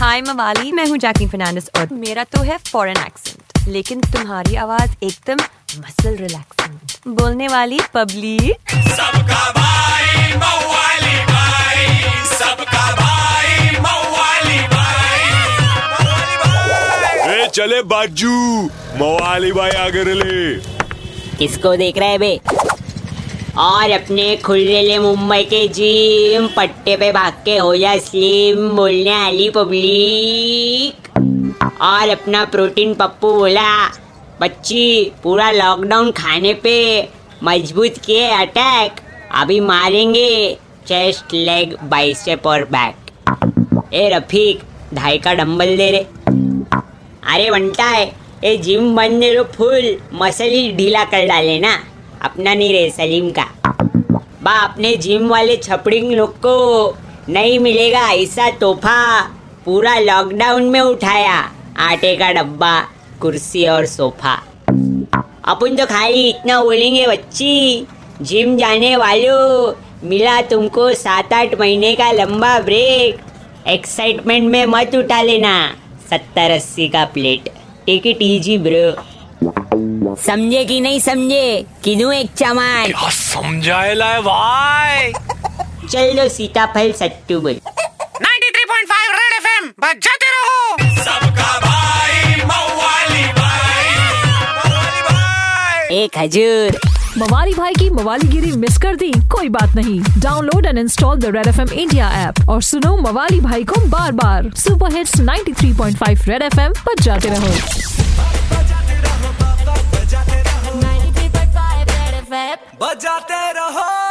हाय मवाली मैं हूँ जैकलिन फर्नांडिस और मेरा तो है फॉरेन एक्सेंट लेकिन तुम्हारी आवाज़ एकदम मसल रिलैक्सिंग बोलने वाली पब्लिक सबका भाई मवाली भाई सबका भाई मवाली भाई। ए चले बाजू मवाली भाई आगे ले किसको देख रहे हैं बे? और अपने खुलरेले मुंबई के जिम पट्टे पे भाग के हो जा स्लिम बोलने वाली पब्लिक और अपना प्रोटीन पप्पू बोला, बच्ची, पूरा लॉकडाउन खाने पे मज़बूत किए अटैक अभी मारेंगे चेस्ट लेग बाइसेप और बैक ए रफीक, ढाई का डंबल दे रे। अरे बनता है, ये जिम बनने लो फुल मसल ही ढीला कर डाले ना। अपना नहीं रहे सलीम का। बा अपने जिम वाले छपड़िंग लोग को नहीं मिलेगा, ऐसा तोहफा पूरा लॉकडाउन में उठाया, आटे का डब्बा, कुर्सी और सोफा। अपन तो खाली इतना बोलेंगे, बच्ची, जिम जाने वालों, मिला तुमको सात आठ महीने का लंबा ब्रेक एक्साइटमेंट में मत उठा लेना, सत्तर अस्सी का plate take it easy bro समझे कि नहीं समझे? किनू एक चमान क्या समझाएला है भाई? चल सीताफल सट्टू बोल। 93.5 रेड एफएम बजाते रहो। सबका भाई मवाली भाई। मवाली भाई। एक हजूर। मवाली भाई की मवालीगिरी मिस कर दी कोई बात नहीं। Download and install the Red F M India app और सुनो मवाली भाई को बार बार super hits 93.5 Red F M पर जाते रहो। बजाते रहो।